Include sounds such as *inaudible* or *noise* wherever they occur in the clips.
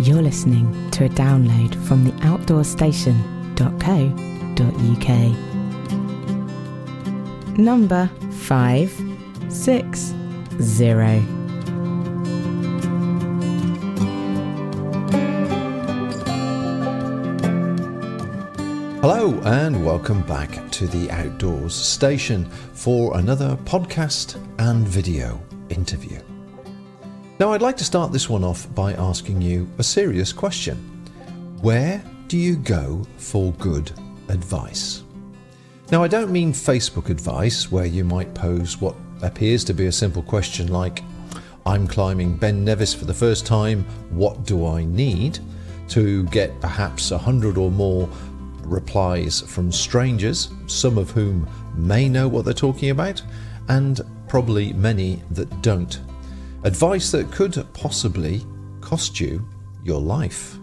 You're listening to a download from the outdoorstation.co.uk. Number 560. Hello, and welcome back to the Outdoors Station for another podcast and video interview. Now, I'd like to start this one off by asking you a serious question Where do you go for good advice? Now, I don't mean Facebook advice, where you might pose what appears to be a simple question like, I'm climbing Ben Nevis for the first time, what do I need? to get perhaps a hundred or more replies from strangers, some of whom may know what they're talking about, and probably many that don't. Advice that could possibly cost you your life.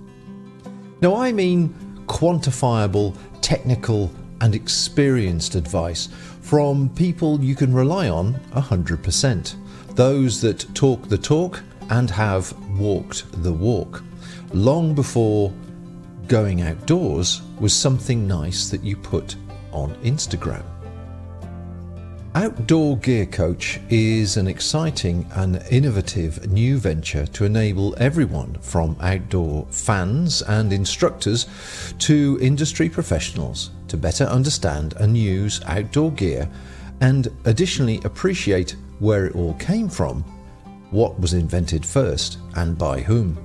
Now, I mean quantifiable, technical, and experienced advice from people you can rely on 100%. Those that talk the talk and have walked the walk. Long before going outdoors was something nice that you put on Instagram. Outdoor Gear Coach is an exciting and innovative new venture to enable everyone from outdoor fans and instructors to industry professionals to better understand and use outdoor gear and additionally appreciate where it all came from, what was invented first, and by whom.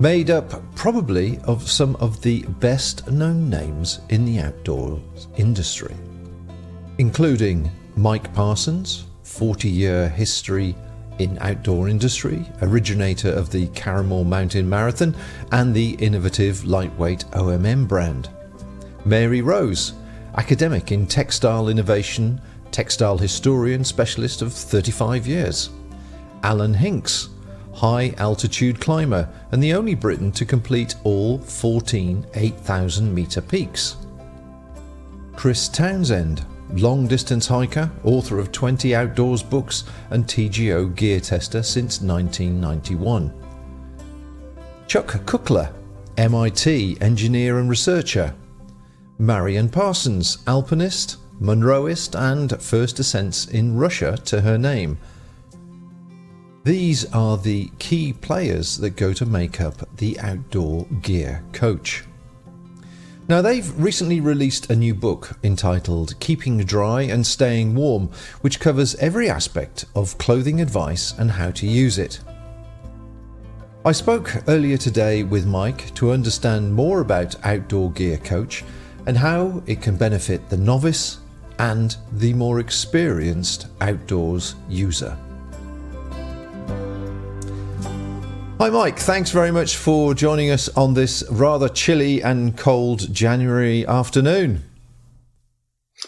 Made up probably of some of the best known names in the outdoors industry, including Mike Parsons, 40 year history in outdoor industry, originator of the Karrimor Mountain Marathon and the innovative lightweight OMM brand. Mary Rose, academic in textile innovation, textile historian specialist of 35 years. Alan Hinkes, high altitude climber and the only Briton to complete all 14 8,000 metre peaks. Chris Townsend, long distance hiker, author of 20 outdoors books, and TGO gear tester since 1991. Chuck Kuckler, MIT engineer and researcher. Marion Parsons, alpinist, Munroist, and first ascents in Russia to her name. These are the key players that go to make up the outdoor gear coach. Now, they've recently released a new book entitled Keeping Dry and Staying Warm, which covers every aspect of clothing advice and how to use it. I spoke earlier today with Mike to understand more about Outdoor Gear Coach and how it can benefit the novice and the more experienced outdoors user. Hi, Mike. Thanks very much for joining us on this rather chilly and cold January afternoon.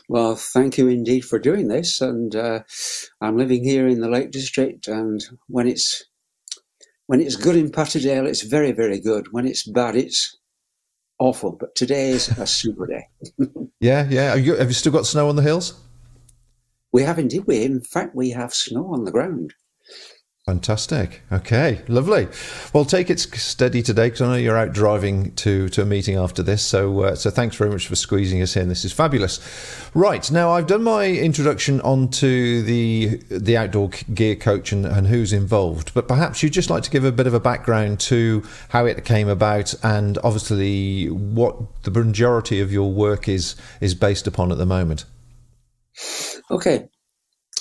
Well, thank you indeed for doing this. And uh, I'm living here in the Lake District, and when it's when it's good in Patterdale, it's very, very good. When it's bad, it's awful. But today is a super day. *laughs* yeah, yeah. You, have you still got snow on the hills? We have indeed. We, in fact, we have snow on the ground. Fantastic. Okay, lovely. Well, take it steady today because I know you're out driving to, to a meeting after this. So, uh, so thanks very much for squeezing us in. This is fabulous. Right now, I've done my introduction onto the the outdoor gear coach and, and who's involved. But perhaps you'd just like to give a bit of a background to how it came about and obviously what the majority of your work is is based upon at the moment. Okay.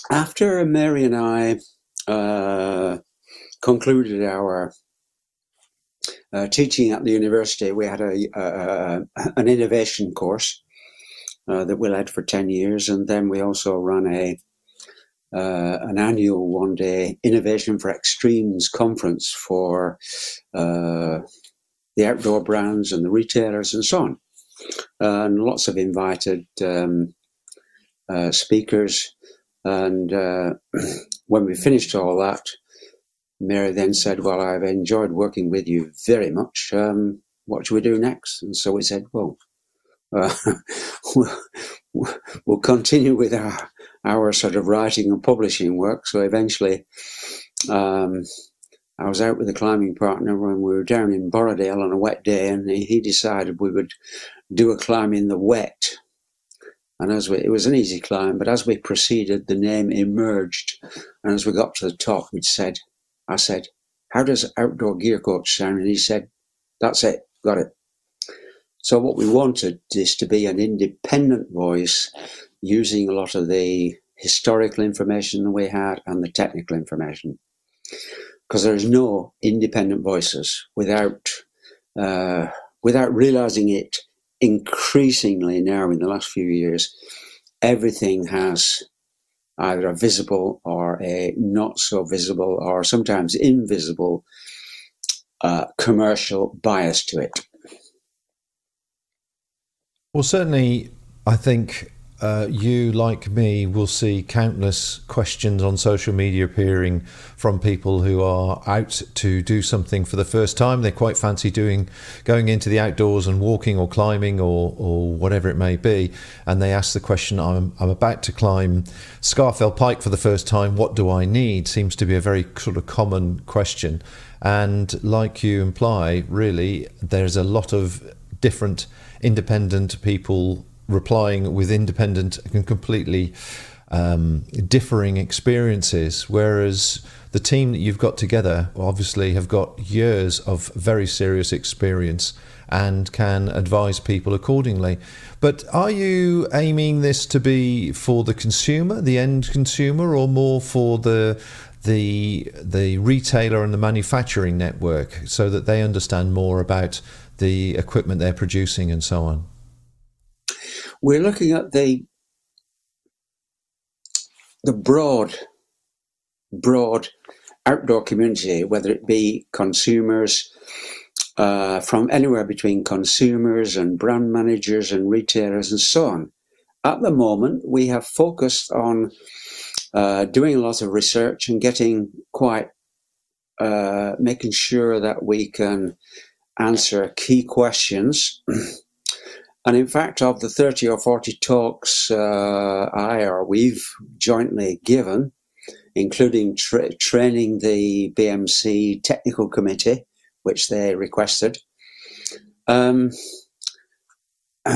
After Mary and I uh, concluded our uh, teaching at the university, we had a, a an innovation course uh, that we led for ten years, and then we also ran a uh, an annual one day innovation for extremes conference for uh, the outdoor brands and the retailers and so on, and lots of invited um, uh, speakers and uh, *clears throat* when we finished all that, Mary then said, Well, I've enjoyed working with you very much. Um, what should we do next? And so we said, Well, *laughs* uh, we'll, continue with our, our sort of writing and publishing work. So eventually, um, I was out with a climbing partner when we were down in Borrowdale on a wet day, and he decided we would do a climb in the wet. And as we, it was an easy climb, but as we proceeded, the name emerged. And as we got to the top, we said, I said, how does outdoor gear coach sound? And he said, that's it, got it. So what we wanted is to be an independent voice using a lot of the historical information we had and the technical information. Because there's no independent voices without uh, without realizing it increasingly now in the last few years, everything has either a visible or a not so visible or sometimes invisible uh, commercial bias to it. Well, certainly, I think uh, you, like me, will see countless questions on social media appearing from people who are out to do something for the first time. They quite fancy doing going into the outdoors and walking or climbing or, or whatever it may be. And they ask the question, I'm, I'm about to climb Scafell Pike for the first time. What do I need? Seems to be a very sort of common question. And like you imply, really, there's a lot of different independent people replying with independent and completely um, differing experiences, whereas the team that you've got together obviously have got years of very serious experience and can advise people accordingly. But are you aiming this to be for the consumer, the end consumer, or more for the the the retailer and the manufacturing network so that they understand more about the equipment they're producing and so on? We're looking at the the broad broad outdoor community, whether it be consumers, uh, from anywhere between consumers and brand managers and retailers and so on. At the moment, we have focused on uh, doing a lot of research and getting quite, uh, making sure that we can answer key questions *clears throat* And in fact, of the 30 or 40 talks uh, I or we've jointly given, including tra- training the BMC technical committee, which they requested, um, *clears throat*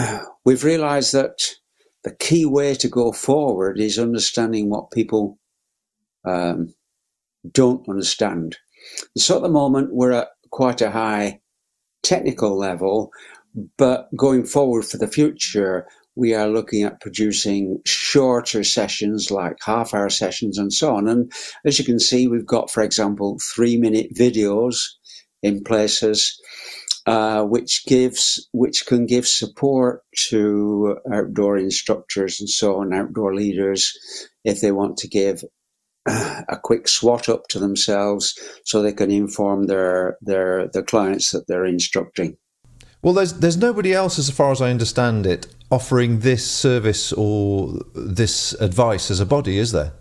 we've realized that the key way to go forward is understanding what people um, don't understand. So at the moment, we're at quite a high technical level but going forward for the future, we are looking at producing shorter sessions like half hour sessions and so on. And as you can see, we've got, for example, three minute videos in places. Uh, which gives which can give support to outdoor instructors and so on, outdoor leaders, if they want to give *clears throat* a quick swat up to themselves, so they can inform their their the clients that they're instructing. Well, there's there's nobody else, as far as I understand it, offering this service or this advice as a body, is there?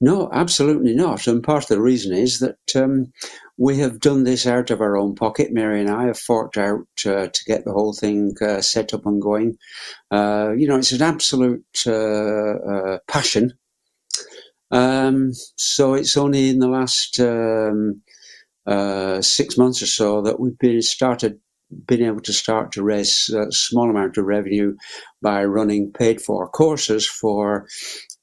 No, absolutely not. And part of the reason is that um, we have done this out of our own pocket. Mary and I have forked out uh, to get the whole thing uh, set up and going. Uh, you know, it's an absolute uh, uh, passion. Um, so it's only in the last um, uh, six months or so that we've been started been able to start to raise a small amount of revenue by running paid for courses for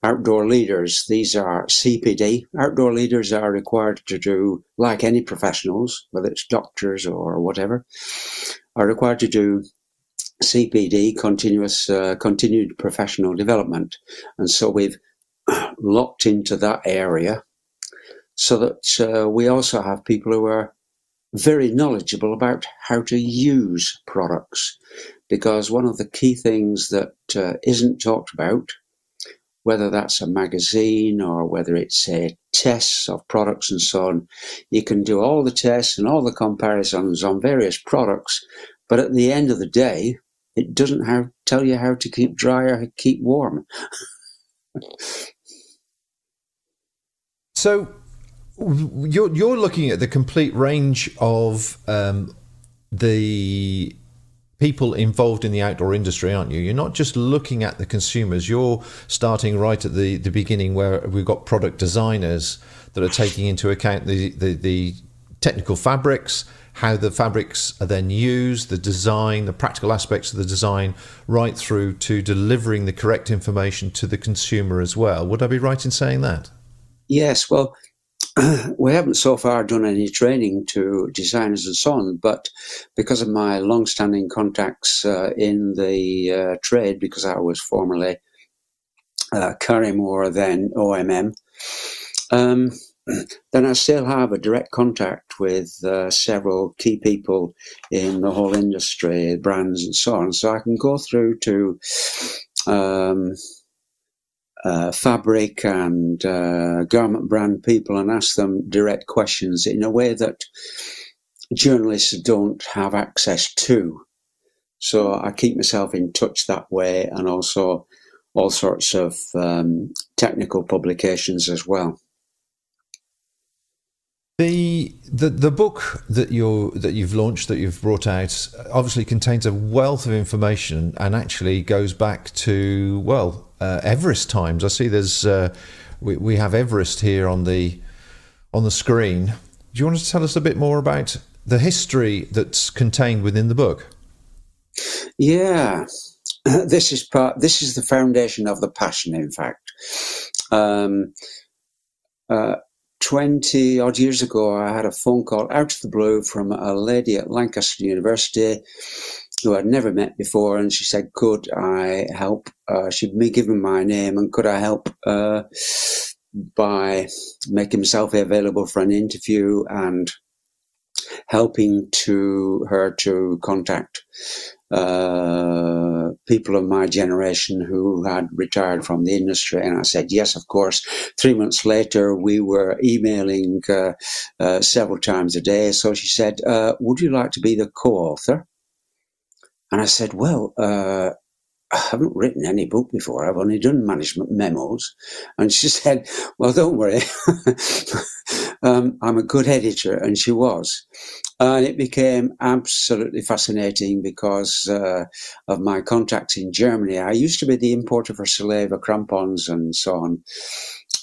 outdoor leaders. These are CPD. Outdoor leaders are required to do, like any professionals, whether it's doctors or whatever, are required to do CPD, continuous, uh, continued professional development. And so we've *clears throat* locked into that area so that uh, we also have people who are very knowledgeable about how to use products. Because one of the key things that uh, not talked about, whether that's a magazine or whether it's a tests of products and so on, you can do all the tests and all the comparisons on various products, but at the end of the day, it doesn't have, tell you how to keep dry or keep warm. *laughs* so you're you're looking at the complete range of um, the people involved in the outdoor industry, aren't you? You're not just looking at the consumers. You're starting right at the, the beginning where we've got product designers that are taking into account the, the, the technical fabrics, how the fabrics are then used, the design, the practical aspects of the design, right through to delivering the correct information to the consumer as well. Would I be right in saying that? Yes. Well, *clears throat* we haven't so far done any training to designers and so on, but because of my long-standing contacts uh, in the uh, trade, because I was formerly uh, Karrimor, then OMM, um, *clears throat* then I still have a direct contact with uh, several key people in the whole industry, brands and so on. So I can go through to um, uh, fabric and uh, garment brand people and ask them direct questions in a way that journalists don't have access to. So I keep myself in touch that way and also all sorts of um, technical publications as well. The, the the book that you that you've launched that you've brought out obviously contains a wealth of information and actually goes back to well uh, Everest times. I see there's uh, we we have Everest here on the on the screen. Do you want to tell us a bit more about the history that's contained within the book? Yeah, *clears throat* this is part. This is the foundation of the passion. In fact. Um, uh, 20 odd years ago, I had a phone call out of the blue from a lady at Lancaster University who I'd never met before, and she said, Could I help? Uh, she'd me given my name, and could I help uh, by making myself available for an interview and helping to her to contact uh, people of my generation who had retired from the industry. And I said, yes, of course. Three months later, we were emailing uh, uh, several times a day. So she said, uh, would you like to be the co-author? And I said, well, uh, I haven't written any book before. I've only done management memos. And she *laughs* said, well, don't worry. *laughs* um, I'm a good editor. And she was. And it became absolutely fascinating because uh, of my contacts in Germany. I used to be the importer for Salewa crampons and so on.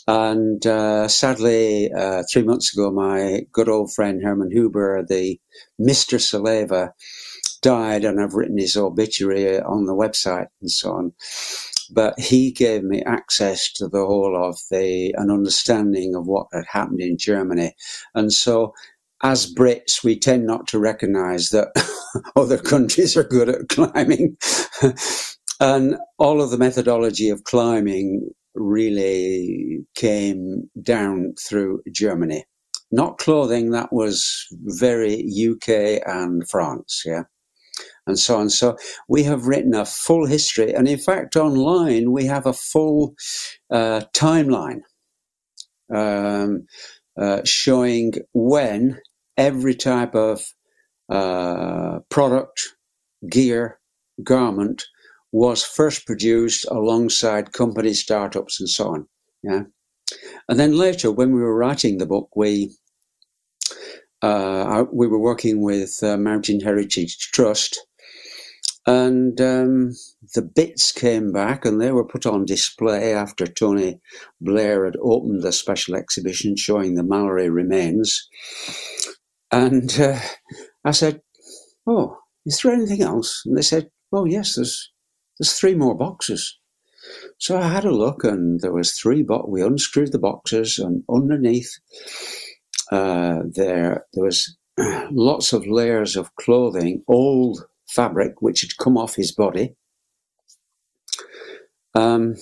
And uh, sadly, uh, three months ago, my good old friend Herman Huber, the Mr. Salewa, died, and I've written his obituary on the website and so on. But he gave me access to the whole of the an understanding of what had happened in Germany, and so as Brits, we tend not to recognize that *laughs* other countries are good at climbing. *laughs* and all of the methodology of climbing really came down through Germany. Not clothing, that was very UK and France, yeah, and so on. So we have written a full history. And in fact, online, we have a full uh, timeline. Um, uh, showing when every type of uh, product, gear, garment was first produced alongside company startups and so on. Yeah. And then later, when we were writing the book, we uh, we were working with uh, Mountain Heritage Trust, and um, the bits came back and they were put on display after Tony Blair had opened the special exhibition showing the Mallory remains. And uh, I said, "Oh, is there anything else?" And they said, "Well, yes, there's there's three more boxes." So I had a look, and there was three. But we unscrewed the boxes, and underneath uh, there there was *clears throat* lots of layers of clothing, old fabric which had come off his body, um,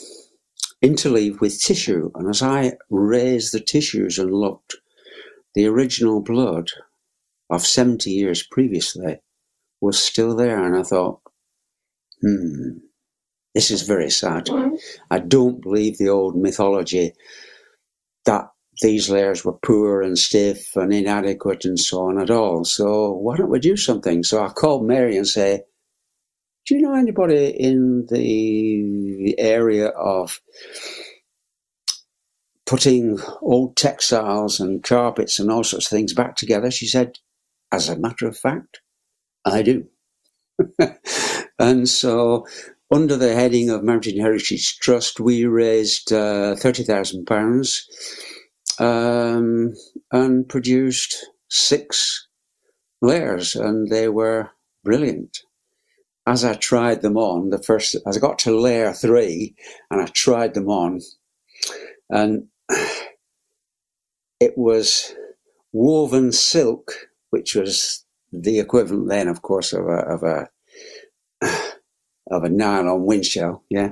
interleaved with tissue. And as I raised the tissues and looked, the original blood of 70 years previously was still there. And I thought, hmm, this is very sad. I don't believe the old mythology that these layers were poor and stiff and inadequate and so on at all. So why don't we do something? So I called Mary and say, do you know anybody in the area of putting old textiles and carpets and all sorts of things back together? She said, as a matter of fact, I do. *laughs* and so, under the heading of Mountain Heritage Trust, we raised uh, £30,000 um, and produced six layers, and they were brilliant. As I tried them on, the first, as I got to layer three and I tried them on, and *sighs* it was woven silk, which was the equivalent then, of course, of a, of a, *sighs* of a nylon wind shell, yeah.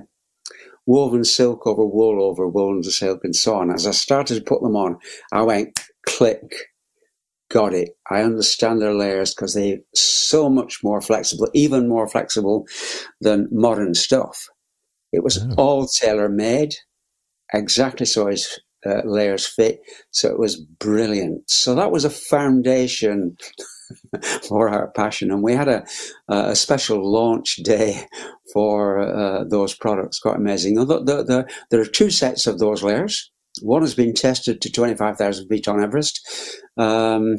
Woven silk over wool over wool silk and so on. As I started to put them on, I went click, got it. I understand their layers because they're so much more flexible, even more flexible than modern stuff. It was oh. all tailor made, exactly so as uh, layers fit. So it was brilliant. So that was a foundation *laughs* for our passion. And we had a, a special launch day for uh, those products. Quite amazing. The, the, the, there are two sets of those layers. One has been tested to 25,000 feet on Everest. Um,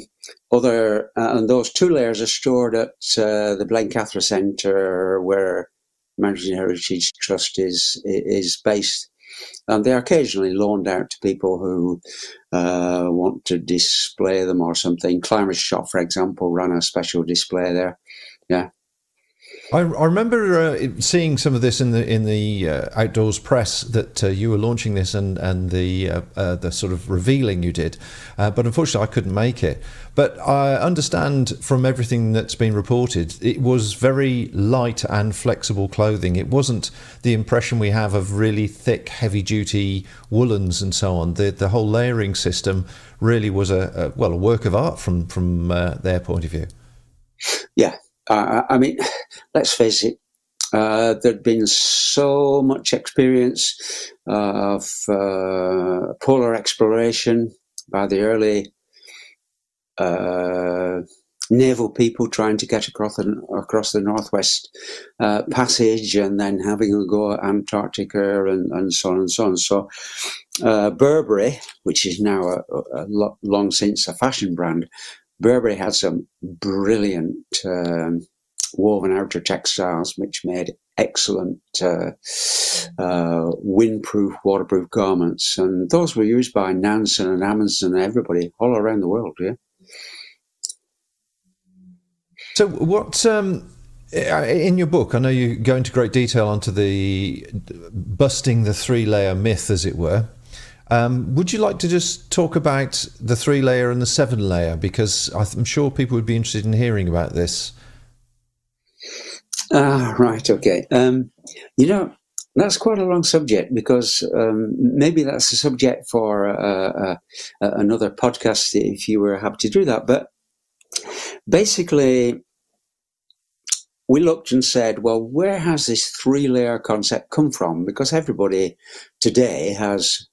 other, uh, and those two layers are stored at uh, the Blencathra Centre, where Mountain Heritage Trust is is based and they're occasionally loaned out to people who uh, want to display them or something. Climbers Shop, for example, ran a special display there. Yeah. I, I remember uh, seeing some of this in the in the uh, outdoors press that uh, you were launching this and and the uh, uh, the sort of revealing you did, uh, but unfortunately I couldn't make it. But I understand from everything that's been reported, it was very light and flexible clothing. It wasn't the impression we have of really thick, heavy duty woolens and so on. The the whole layering system really was a, a well a work of art from from their point of view. Yeah, uh, I mean, let's face it, uh, there'd been so much experience of uh, polar exploration by the early uh, naval people trying to get across the, across the Northwest uh, Passage and then having a go at Antarctica and, and so on and so on. So, uh, Burberry, which is now a, a, long since a fashion brand, Burberry had some brilliant um, woven outer textiles, which made excellent uh, uh, windproof, waterproof garments, and those were used by Nansen and Amundsen and everybody all around the world. Yeah. So, what um, in your book? I know you go into great detail onto the busting the three-layer myth, as it were. Um, would you like to just talk about the three layer and the seven layer? Because I'm sure people would be interested in hearing about this. Ah, right, okay. Um, you know, that's quite a long subject because um, maybe that's a subject for uh, uh, another podcast if you were happy to do that. But basically, we looked and said, well, where has this three layer concept come from? Because everybody today has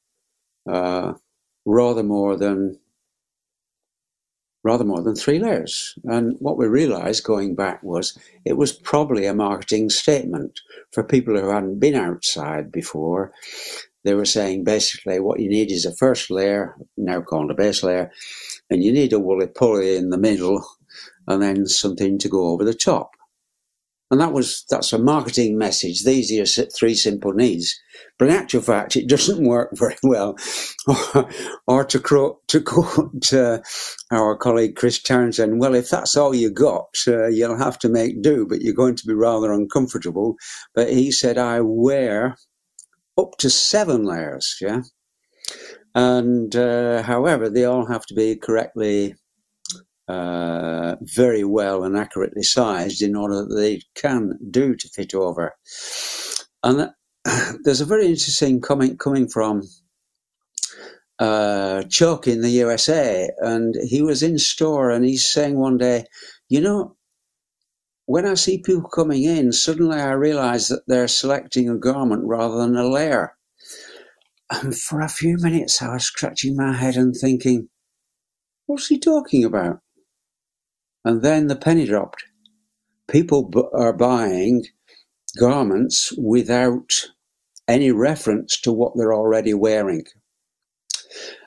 uh, rather more than rather more than three layers. And what we realized going back was it was probably a marketing statement for people who hadn't been outside before. They were saying basically what you need is a first layer, now called a base layer, and you need a woolly pulley in the middle and then something to go over the top. And that was that's a marketing message. These are your three simple needs. But in actual fact, it doesn't *laughs* work very well. *laughs* or, to, to quote *laughs* uh, our colleague Chris Townsend, well, if that's all you got, uh, you'll have to make do, but you're going to be rather uncomfortable. But he said, I wear up to seven layers, yeah? And uh, however, they all have to be correctly uh, very well and accurately sized in order that they can do to fit over. And that, *clears throat* there's a very interesting comment coming from uh, Chuck in the USA, and he was in store and he's saying one day, you know, when I see people coming in, suddenly I realize that they're selecting a garment rather than a layer. And for a few minutes, I was scratching my head and thinking, what's he talking about? And then the penny dropped. People b- are buying garments without any reference to what they're already wearing.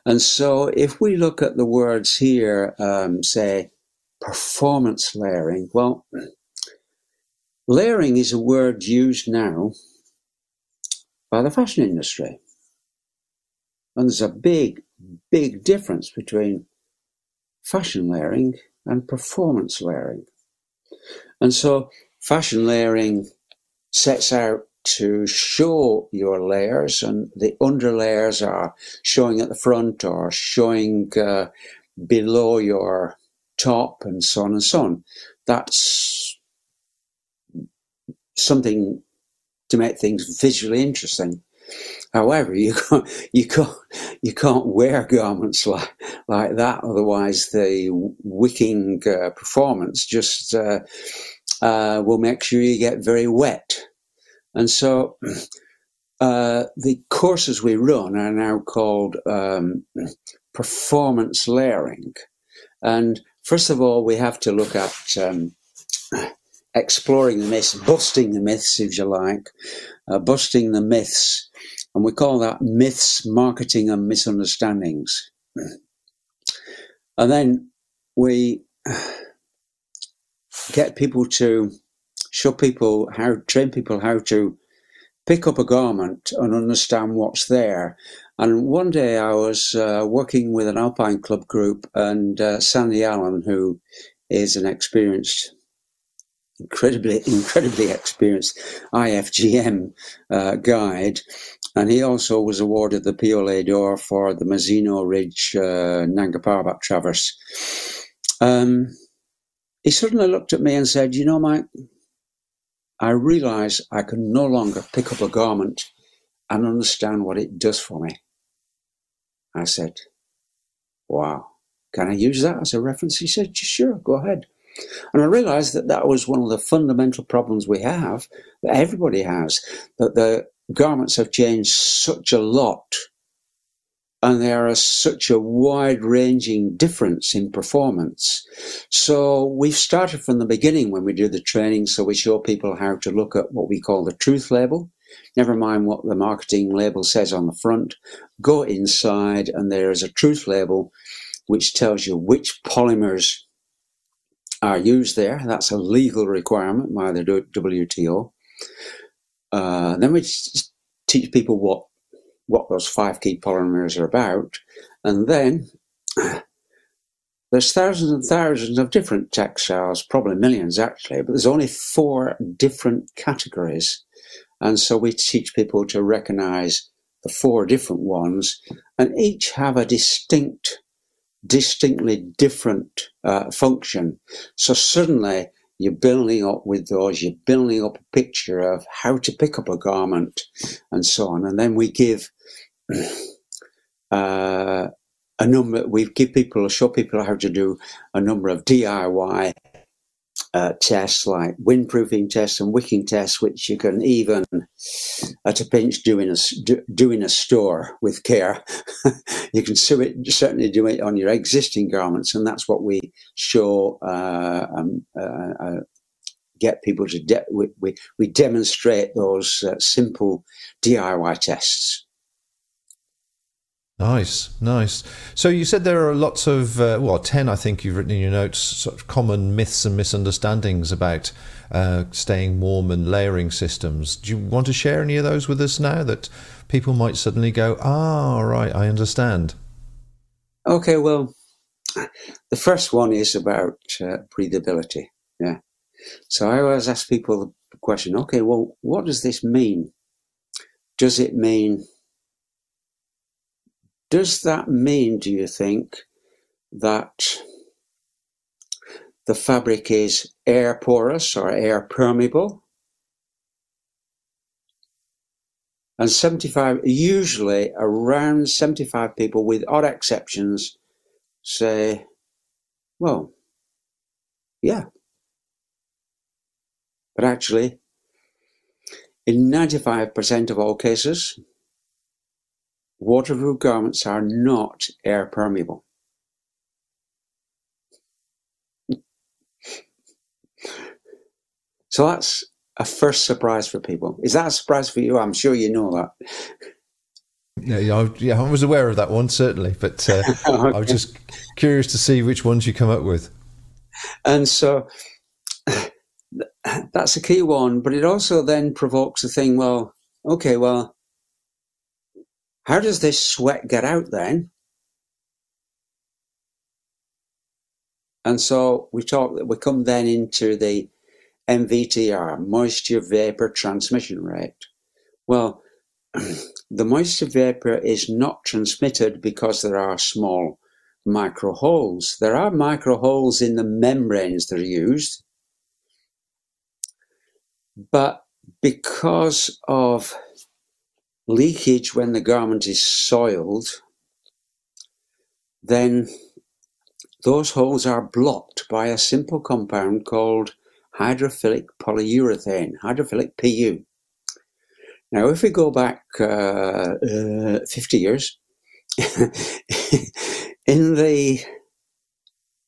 And so, if we look at the words here, um, say performance layering, well, layering is a word used now by the fashion industry. And there's a big, big difference between fashion layering and performance layering. And so fashion layering sets out to show your layers and the underlayers are showing at the front or showing uh, below your top and so on and so on. That's something to make things visually interesting. However, you *laughs* can't, you can't, you can't wear garments *laughs* like, like that. Otherwise, the wicking uh, performance just uh, uh, will make sure you get very wet. And so, *clears throat* uh, the courses we run are now called um, performance layering. And first of all, we have to look at um, exploring the myths, busting the myths, if you like, uh, busting the myths. And we call that myths, marketing, and misunderstandings. And then we get people to show people how, train people how to pick up a garment and understand what's there. And one day I was uh, working with an Alpine Club group and uh, Sandy Allan, who is an experienced incredibly, incredibly experienced IFGM uh, guide. And he also was awarded the Piolet d'Or for the Mazeno Ridge uh, Nanga Parbat Traverse. Um, he suddenly looked at me and said, You know, Mike, I realize I can no longer pick up a garment and understand what it does for me. I said, Wow, can I use that as a reference? He said, Sure, go ahead. And I realized that that was one of the fundamental problems we have, that everybody has, that the garments have changed such a lot and there are such a wide ranging difference in performance. So we've started from the beginning when we do the training. So we show people how to look at what we call the truth label. Never mind what the marketing label says on the front. Go inside and there is a truth label which tells you which polymers are used there. That's a legal requirement by the WTO. Uh, then we teach people what what those five key polymers are about, and then *sighs* there's thousands and thousands of different textiles, probably millions actually, but there's only four different categories, and so we teach people to recognize the four different ones, and each have a distinct distinctly different uh, function. So suddenly you're building up with those, you're building up a picture of how to pick up a garment and so on. And then we give *clears throat* uh, a number, we give people, show people how to do a number of DIY uh, tests like windproofing tests and wicking tests, which you can even at a pinch do in a, do, do in a store with care. *laughs* you can it, certainly do it on your existing garments, and that's what we show. Uh, um, uh, uh get people to de- we, we, we, demonstrate those uh, simple DIY tests. Nice, nice. So you said there are lots of, uh, well, 10, I think you've written in your notes, sort of common myths and misunderstandings about uh, staying warm and layering systems. Do you want to share any of those with us now that people might suddenly go, ah, right, I understand? Okay, well, the first one is about uh, breathability. Yeah. So I always ask people the question, okay, well, what does this mean? Does it mean does that mean, do you think, that the fabric is air porous or air permeable? And 75, usually around 75 people, with odd exceptions, say, well, yeah. But actually, in 95% of all cases, Waterproof garments are not air permeable. So that's a first surprise for people. Is that a surprise for you? I'm sure you know that. Yeah, I, yeah, I was aware of that one certainly, but uh, okay. *laughs* I was just curious to see which ones you come up with. And so, that's a key one. But it also then provokes the thing. Well, okay, well, how does this sweat get out then? And so we talk. We come then into the MVTR, moisture vapor transmission rate. Well, *clears throat* the moisture vapor is not transmitted because there are small micro holes. There are micro holes in the membranes that are used, but because of leakage when the garment is soiled, then those holes are blocked by a simple compound called hydrophilic polyurethane, hydrophilic PU. Now, if we go back uh, uh, 50 years, *laughs* in the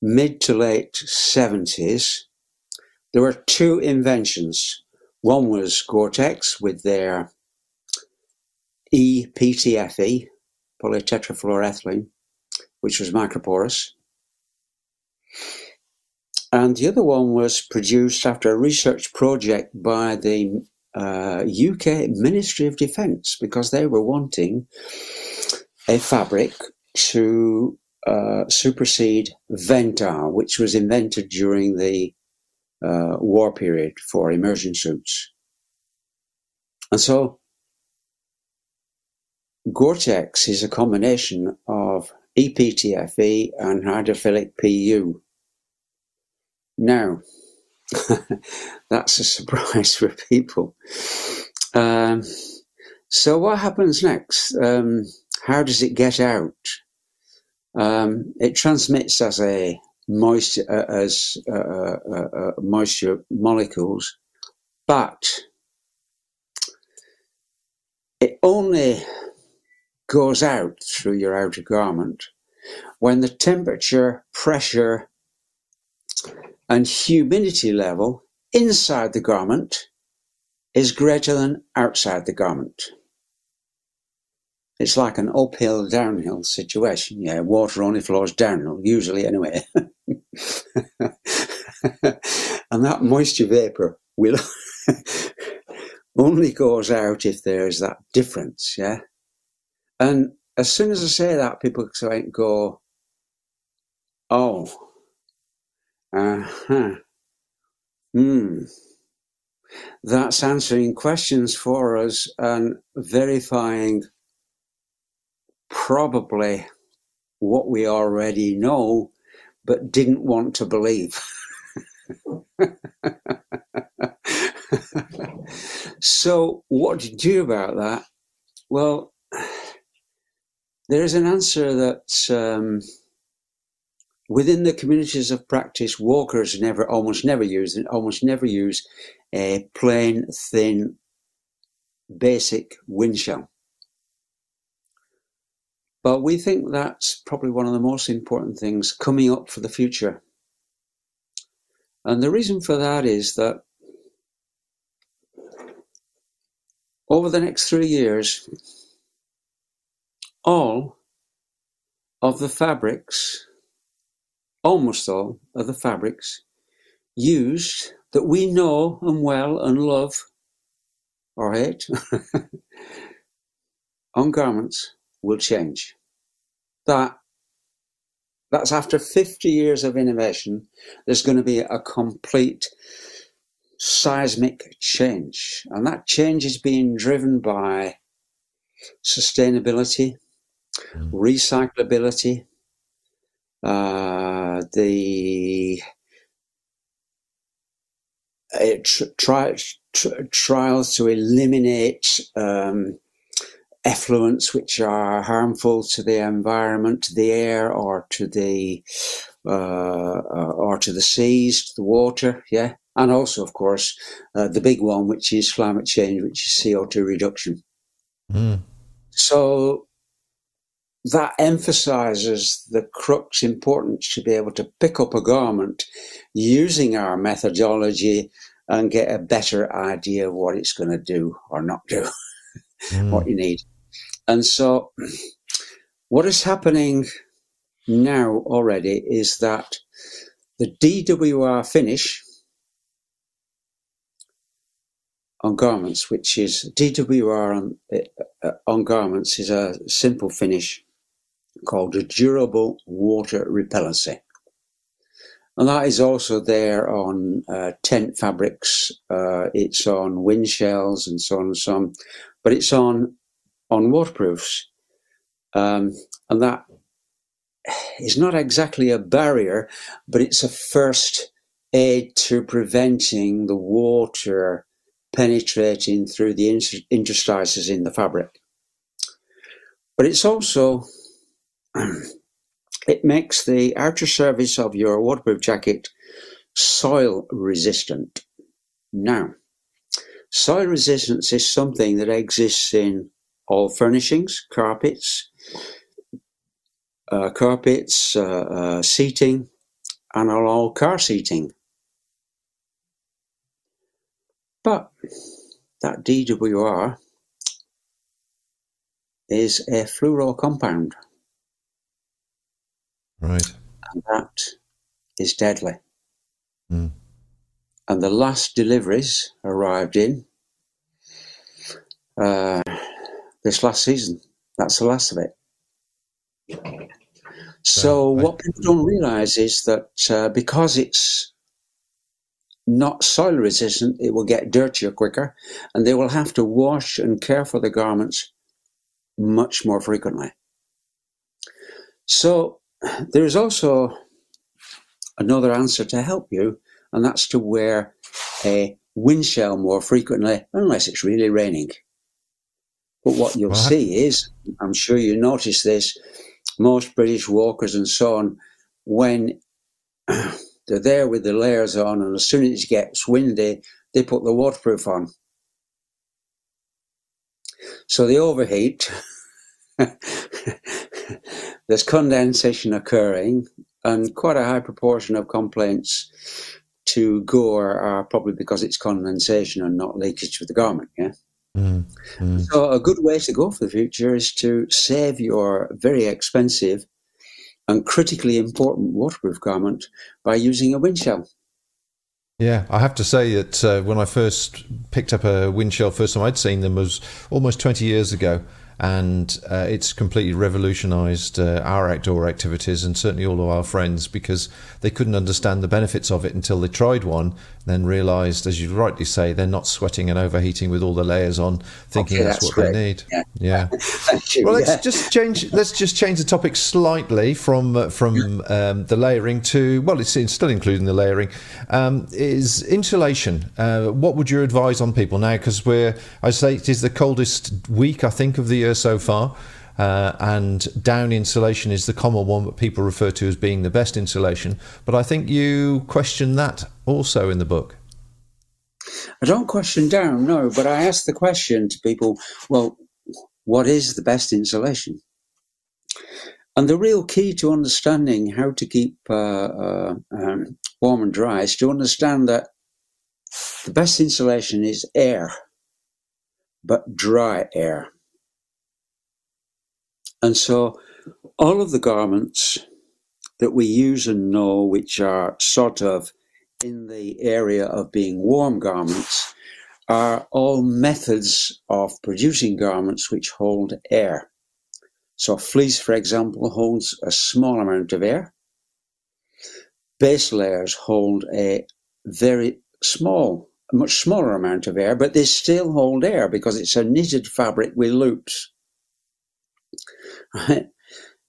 mid to late 70s, there were two inventions. One was Gore-Tex with their EPTFE, polytetrafluoroethylene, which was microporous. And the other one was produced after a research project by the uh, UK Ministry of Defence because they were wanting a fabric to uh, supersede Ventile, which was invented during the uh, war period for immersion suits. And so Gore-Tex is a combination of EPTFE and hydrophilic PU. Now, *laughs* that's a surprise for people. Um, so, what happens next? Um, how does it get out? Um, it transmits as a moisture uh, as uh, uh, uh, moisture molecules, but it only goes out through your outer garment when the temperature, pressure, and humidity level inside the garment is greater than outside the garment. It's like an uphill downhill situation. Yeah, water only flows downhill, usually anyway. *laughs* and that moisture vapor will *laughs* only goes out if there's that difference, yeah. And as soon as I say that, people go, "Oh, uh-huh. Hmm. That's answering questions for us and verifying probably what we already know but didn't want to believe. *laughs* so, what do you do about that? Well, there is an answer that um, within the communities of practice, walkers never, almost never use, almost never use a plain, thin, basic wind shell. But we think that's probably one of the most important things coming up for the future. And the reason for that is that over the next three years, all of the fabrics almost all of the fabrics used that we know and well and love or hate *laughs* on garments will change. That that's after 50 years of innovation, there's going to be a complete seismic change. And that change is being driven by sustainability. Recyclability, uh, the tri- tri- trials to eliminate um, effluents which are harmful to the environment, to the air, or to the uh, uh, or to the seas, to the water. Yeah, and also, of course, uh, the big one, which is climate change, which is CO two reduction. Mm. So that emphasizes the crux importance to be able to pick up a garment using our methodology and get a better idea of what it's going to do or not do, mm. *laughs* what you need. And so, what is happening now already is that the DWR finish on garments, which is DWR on, uh, on garments, is a simple finish called a durable water repellency. And that is also there on uh, tent fabrics. Uh, it's on wind shells and so on and so on, but it's on on waterproofs, um, and that is not exactly a barrier, but it's a first aid to preventing the water penetrating through the interstices in the fabric. But it's also *clears throat* it makes the outer surface of your waterproof jacket soil resistant. Now, soil resistance is something that exists in all furnishings, carpets, uh, carpets, uh, uh, seating, and on all car seating. But that DWR is a fluoro compound. Right. And that is deadly. Mm. And the last deliveries arrived in uh, this last season. That's the last of it. So, what people don't realize is that uh, because it's not soil resistant, it will get dirtier quicker, and they will have to wash and care for the garments much more frequently. So, there is also another answer to help you, and that's to wear a windshell more frequently, unless it's really raining. But what you'll see is, I'm sure you notice this, most British walkers and so on, when *clears throat* they're there with the layers on, and as soon as it gets windy, they put the waterproof on. So they overheat. *laughs* There's condensation occurring, and quite a high proportion of complaints to Gore are probably because it's condensation and not leakage with the garment. Yeah. Mm, mm. So a good way to go for the future is to save your very expensive and critically important waterproof garment by using a windshell. Yeah, I have to say that uh, when I first picked up a windshell, first time I'd seen them was almost 20 years ago and uh, it's completely revolutionized uh, our outdoor activities and certainly all of our friends because they couldn't understand the benefits of it until they tried one then realized as you rightly say they're not sweating and overheating with all the layers on thinking okay, that's, that's, what great. they need. Yeah, yeah. *laughs* well let's just change let's just change the topic slightly from uh, from um, the layering to well it's still including the layering um, is insulation. Uh, what would you advise on people now? Because we're i say it is the coldest week i think of the year so far. Uh, and down insulation is the common one that people refer to as being the best insulation. But I think you question that also in the book. I don't question down, no, but I ask the question to people well, what is the best insulation? And the real key to understanding how to keep uh, uh, um, warm and dry is to understand that the best insulation is air, but dry air. And so all of the garments that we use and know, which are sort of in the area of being warm garments, are all methods of producing garments which hold air. So fleece, for example, holds a small amount of air. Base layers hold a very small, much smaller amount of air, but they still hold air because it's a knitted fabric with loops. Right?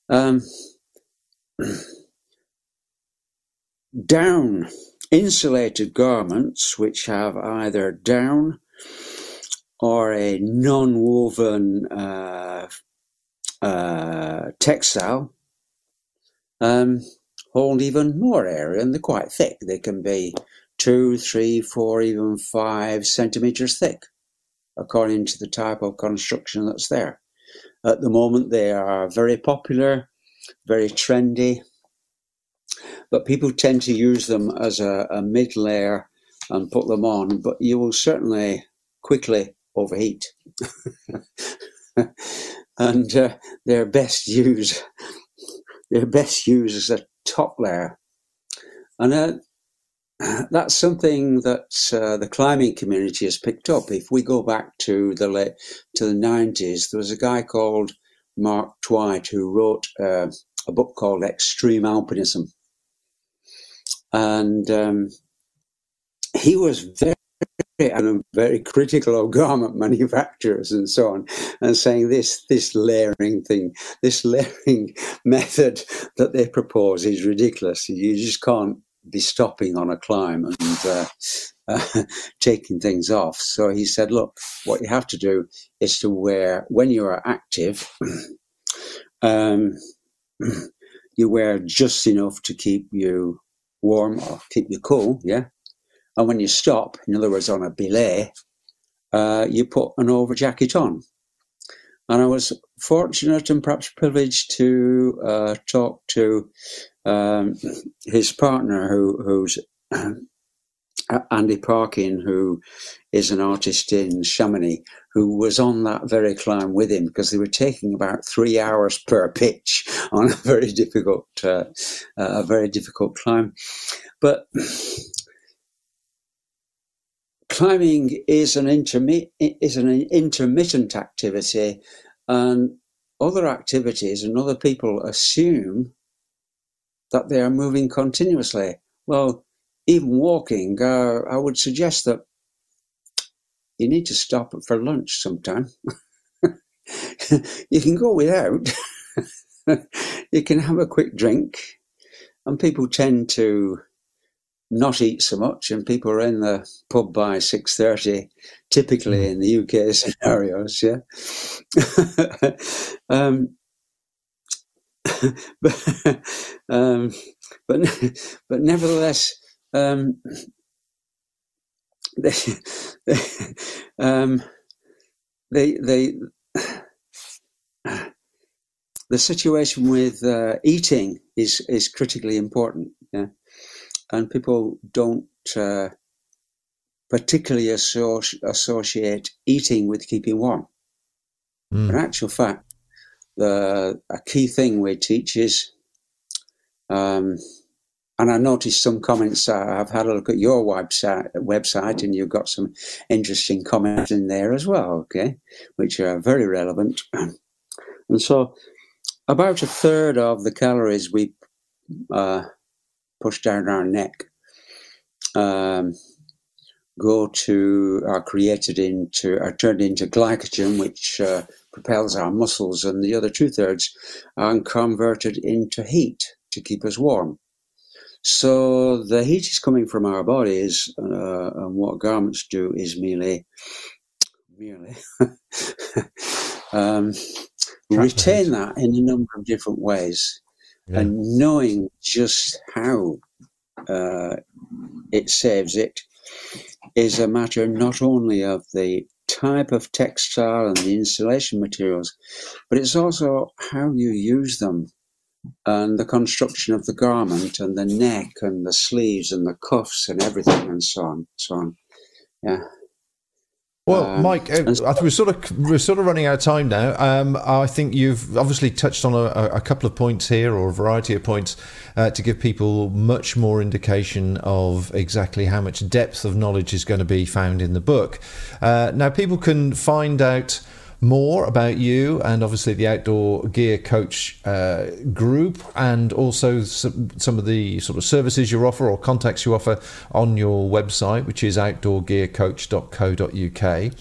Um, down insulated garments which have either down or a non-woven uh, uh, textile um, hold even more area and they're quite thick. They can be two, three, four, even five centimeters thick, according to the type of construction that's there. At the moment, they are very popular, very trendy, but people tend to use them as a, a mid layer and put them on, but you will certainly quickly overheat. *laughs* and uh, they're best used they're best used as a top layer. And uh, *clears throat* that's something that uh, the climbing community has picked up. If we go back to the late to the nineties, there was a guy called Mark Twight who wrote uh, a book called Extreme Alpinism, and um, he was very and very critical of garment *laughs* manufacturers and so on, and saying this this layering thing, this *laughs* layering method that they propose is ridiculous. You just can't be stopping on a climb and uh, *laughs* uh, taking things off. So he said, look, what you have to do is to wear, when you are active, *clears throat* um, *clears throat* you wear just enough to keep you warm or keep you cool, yeah? And when you stop, in other words, on a belay, uh, you put an over jacket on. And I was fortunate and perhaps privileged to uh, talk to um, his partner, who, who's *clears throat* Andy Parkin, who is an artist in Chamonix, who was on that very climb with him because they were taking about three hours per pitch on a very difficult, uh, a very difficult climb. But climbing is an is an intermittent activity, and other activities and other people assume that they are moving continuously. Well, even walking, uh, I would suggest that you need to stop for lunch sometime. *laughs* you can go without. *laughs* you can have a quick drink, and people tend to not eat so much, and people are in the pub by six thirty, typically mm. in the UK *laughs* scenarios. Yeah, *laughs* um, *laughs* but, um, but but nevertheless, um, they, they, um, they, they *sighs* the situation with uh, eating is is critically important. Yeah and people don't uh, particularly associ- associate eating with keeping warm. Mm. In actual fact, the a key thing we teach is, um, and I noticed some comments. Uh, I've had a look at your website, website, and you've got some interesting comments in there as well. Okay, which are very relevant. And so, about a third of the calories we uh, push down our neck um, go to are created into are turned into glycogen, which uh, propels our muscles, and the other two thirds are converted into heat to keep us warm. So the heat is coming from our bodies, uh, and what garments do is merely, merely *laughs* um, retain that in a number of different ways yeah. and knowing just how uh, it saves it is a matter not only of the type of textile and the insulation materials, but it's also how you use them and the construction of the garment and the neck and the sleeves and the cuffs and everything and so on, so on. Yeah. Well, um, Mike, uh, we're sort of we're sort of running out of time now. Um, I think you've obviously touched on a, a, couple of points here, or a variety of points, uh, to give people much more indication of exactly how much depth of knowledge is going to be found in the book. Uh, now, people can find out more about you and obviously the outdoor gear coach uh, group and also some, some, of the sort of services you offer or contacts you offer on your website which is outdoorgearcoach.co.uk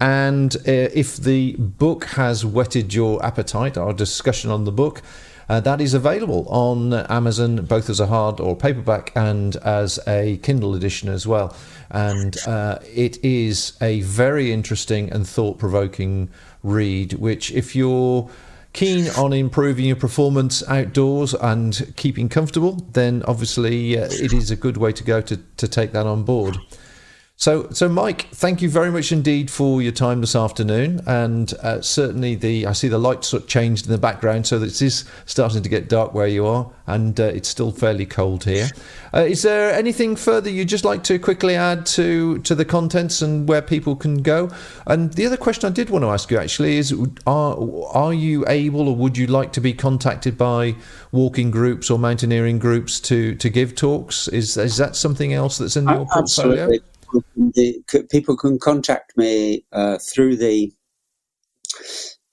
and uh, if the book has whetted your appetite our discussion on the book uh, that is available on Amazon, both as a hard or paperback and as a Kindle edition as well and uh, it is a very interesting and thought provoking read. Which, if you're keen on improving your performance outdoors and keeping comfortable, then obviously uh, it is a good way to go to, to take that on board. So, so Mike, thank you very much indeed for your time this afternoon, and uh, certainly the I see the lights sort of changed in the background, so this is starting to get dark where you are, and uh, it's still fairly cold here. *laughs* Uh, is there anything further you'd just like to quickly add to to the contents and where people can go? And the other question I did want to ask you actually is: Are are you able, or would you like to be contacted by walking groups or mountaineering groups to to give talks? Is is that something else that's in your portfolio? Absolutely people can contact me uh, through the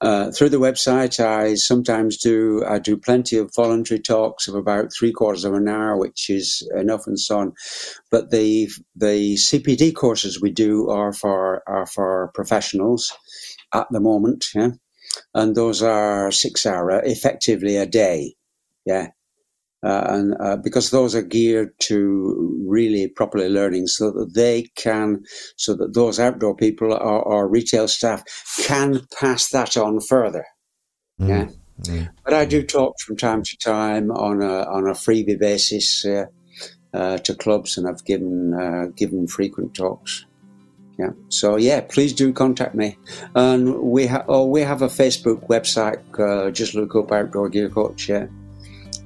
uh, through the website. I sometimes do I do plenty of voluntary talks of about three quarters of an hour, which is enough and so on. But the the CPD courses we do are for are for professionals at the moment, yeah, and those are six hour effectively a day, yeah. Uh, and uh, because those are geared to really properly learning so that they can so that those outdoor people or, or retail staff can pass that on further. Mm. yeah. mm. but i do talk from time to time on a on a freebie basis uh, uh to clubs and i've given uh, given frequent talks. Yeah. So yeah please do contact me. And we have oh we have a facebook website uh, just look up outdoor gear coach yeah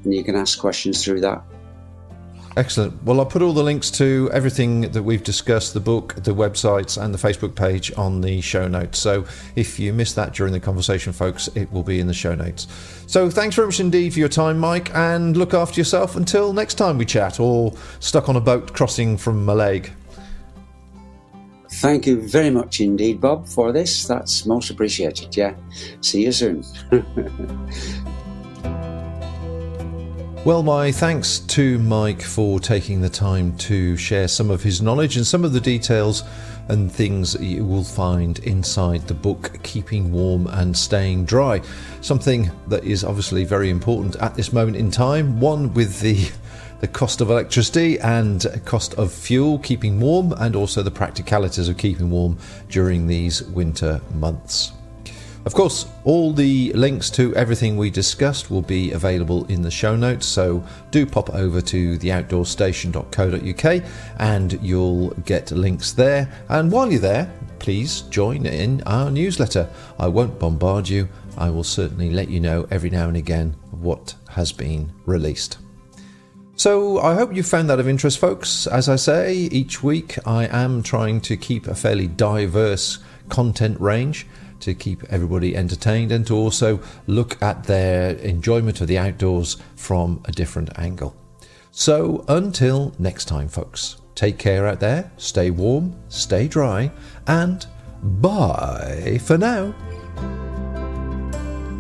and you can ask questions through that. Excellent. Well, I'll put all the links to everything that we've discussed the book, the websites, and the Facebook page on the show notes. So if you missed that during the conversation, folks, it will be in the show notes. So thanks very much indeed for your time, Mike, and look after yourself until next time we chat or stuck on a boat crossing from Mallaig. Thank you very much indeed, Bob, for this. That's most appreciated. Yeah. See you soon. *laughs* Well, my thanks to Mike for taking the time to share some of his knowledge and some of the details and things you will find inside the book Keeping Warm and Staying Dry. Something that is obviously very important at this moment in time. One, with the the cost of electricity and cost of fuel, keeping warm, and also the practicalities of keeping warm during these winter months. Of course, all the links to everything we discussed will be available in the show notes, so do pop over to theoutdoorstation.co.uk and you'll get links there. And while you're there, please join in our newsletter. I won't bombard you, I will certainly let you know every now and again what has been released. So, I hope you found that of interest, folks. As I say, each week I am trying to keep a fairly diverse content range to keep everybody entertained and to also look at their enjoyment of the outdoors from a different angle. So until next time, folks, take care out there, stay warm, stay dry, and bye for now.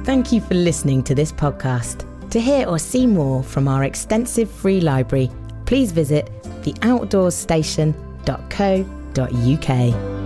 Thank you for listening to this podcast. To hear or see more from our extensive free library, please visit theoutdoorstation.co.uk.